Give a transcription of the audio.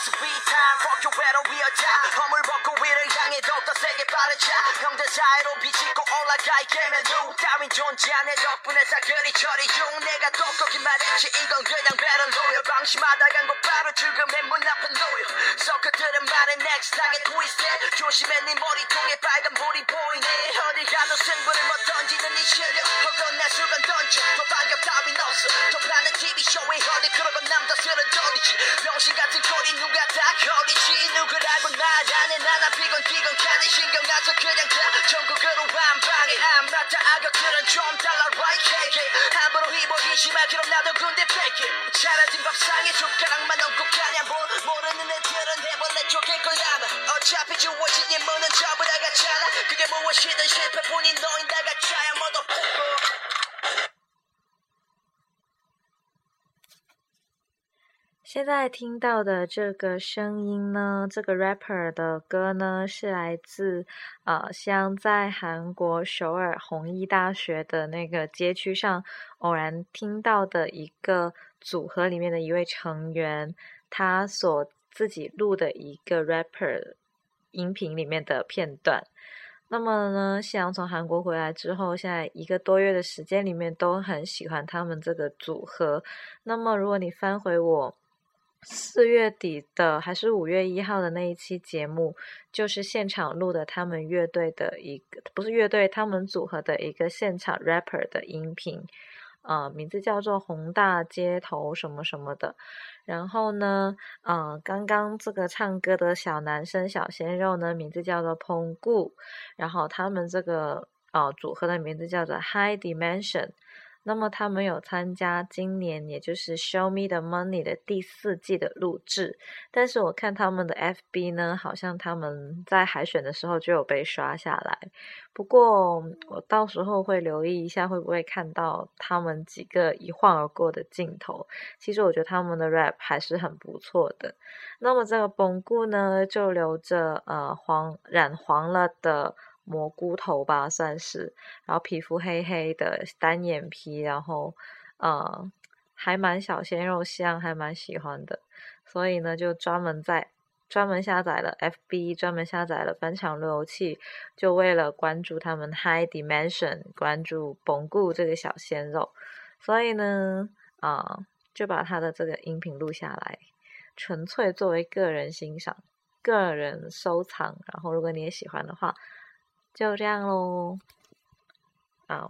sweet time fuck your 외로 위어자 허물 벗고 위를 향해 더욱더 세게 바르자 형제 사이로 비치고 올라가 있게면 누 따윈 존재 안해 덕분에 사그리 처리 중. 내가 똑똑히 말했지 이건 그냥 배럴로요 방심하다간 곧바로 죽음의 문 앞에 놓여. 서커들은 말해 next 타겟 twisted 조심해 네 머리통에 빨간 불이 보이네. 어디 가도 승부를 못 던지는 이 실력 혹은 내 수건 던져. 더 반격 따윈 없어 누가 다 걸리지? 누구라고 말하네 나나 기건 캔이 신경 나서 그냥 다 전국으로 I'm not the 악역들은 좀 달라 right KK 함부로 휘보이지 마 그럼 나도 군대 뺄게 차려진 밥상에 숟가락만 얹고 가냐 뭘 모르는 애들은 해벌레 쪽일 거라면. 어차피 주어진 임무는 전부 다 같잖아 그게 무엇이든 실패뿐인 너인 다 같아 现在听到的这个声音呢，这个 rapper 的歌呢，是来自呃，像在韩国首尔弘毅大学的那个街区上偶然听到的一个组合里面的一位成员，他所自己录的一个 rapper 音频里面的片段。那么呢，夕阳从韩国回来之后，现在一个多月的时间里面都很喜欢他们这个组合。那么如果你翻回我。四月底的还是五月一号的那一期节目，就是现场录的他们乐队的一个，不是乐队，他们组合的一个现场 rapper 的音频，呃，名字叫做宏大街头什么什么的。然后呢，呃，刚刚这个唱歌的小男生小鲜肉呢，名字叫做 pongu 然后他们这个呃组合的名字叫做 High Dimension。那么他们有参加今年，也就是《Show Me the Money》的第四季的录制，但是我看他们的 FB 呢，好像他们在海选的时候就有被刷下来。不过我到时候会留意一下，会不会看到他们几个一晃而过的镜头。其实我觉得他们的 rap 还是很不错的。那么这个崩固呢，就留着呃黄染黄了的。蘑菇头吧，算是，然后皮肤黑黑的，单眼皮，然后，呃，还蛮小鲜肉像，还蛮喜欢的，所以呢，就专门在专门下载了 FB，专门下载了翻墙路由器，就为了关注他们 High Dimension，关注绷固这个小鲜肉，所以呢，啊，就把他的这个音频录下来，纯粹作为个人欣赏、个人收藏，然后如果你也喜欢的话。就这样喽，啊。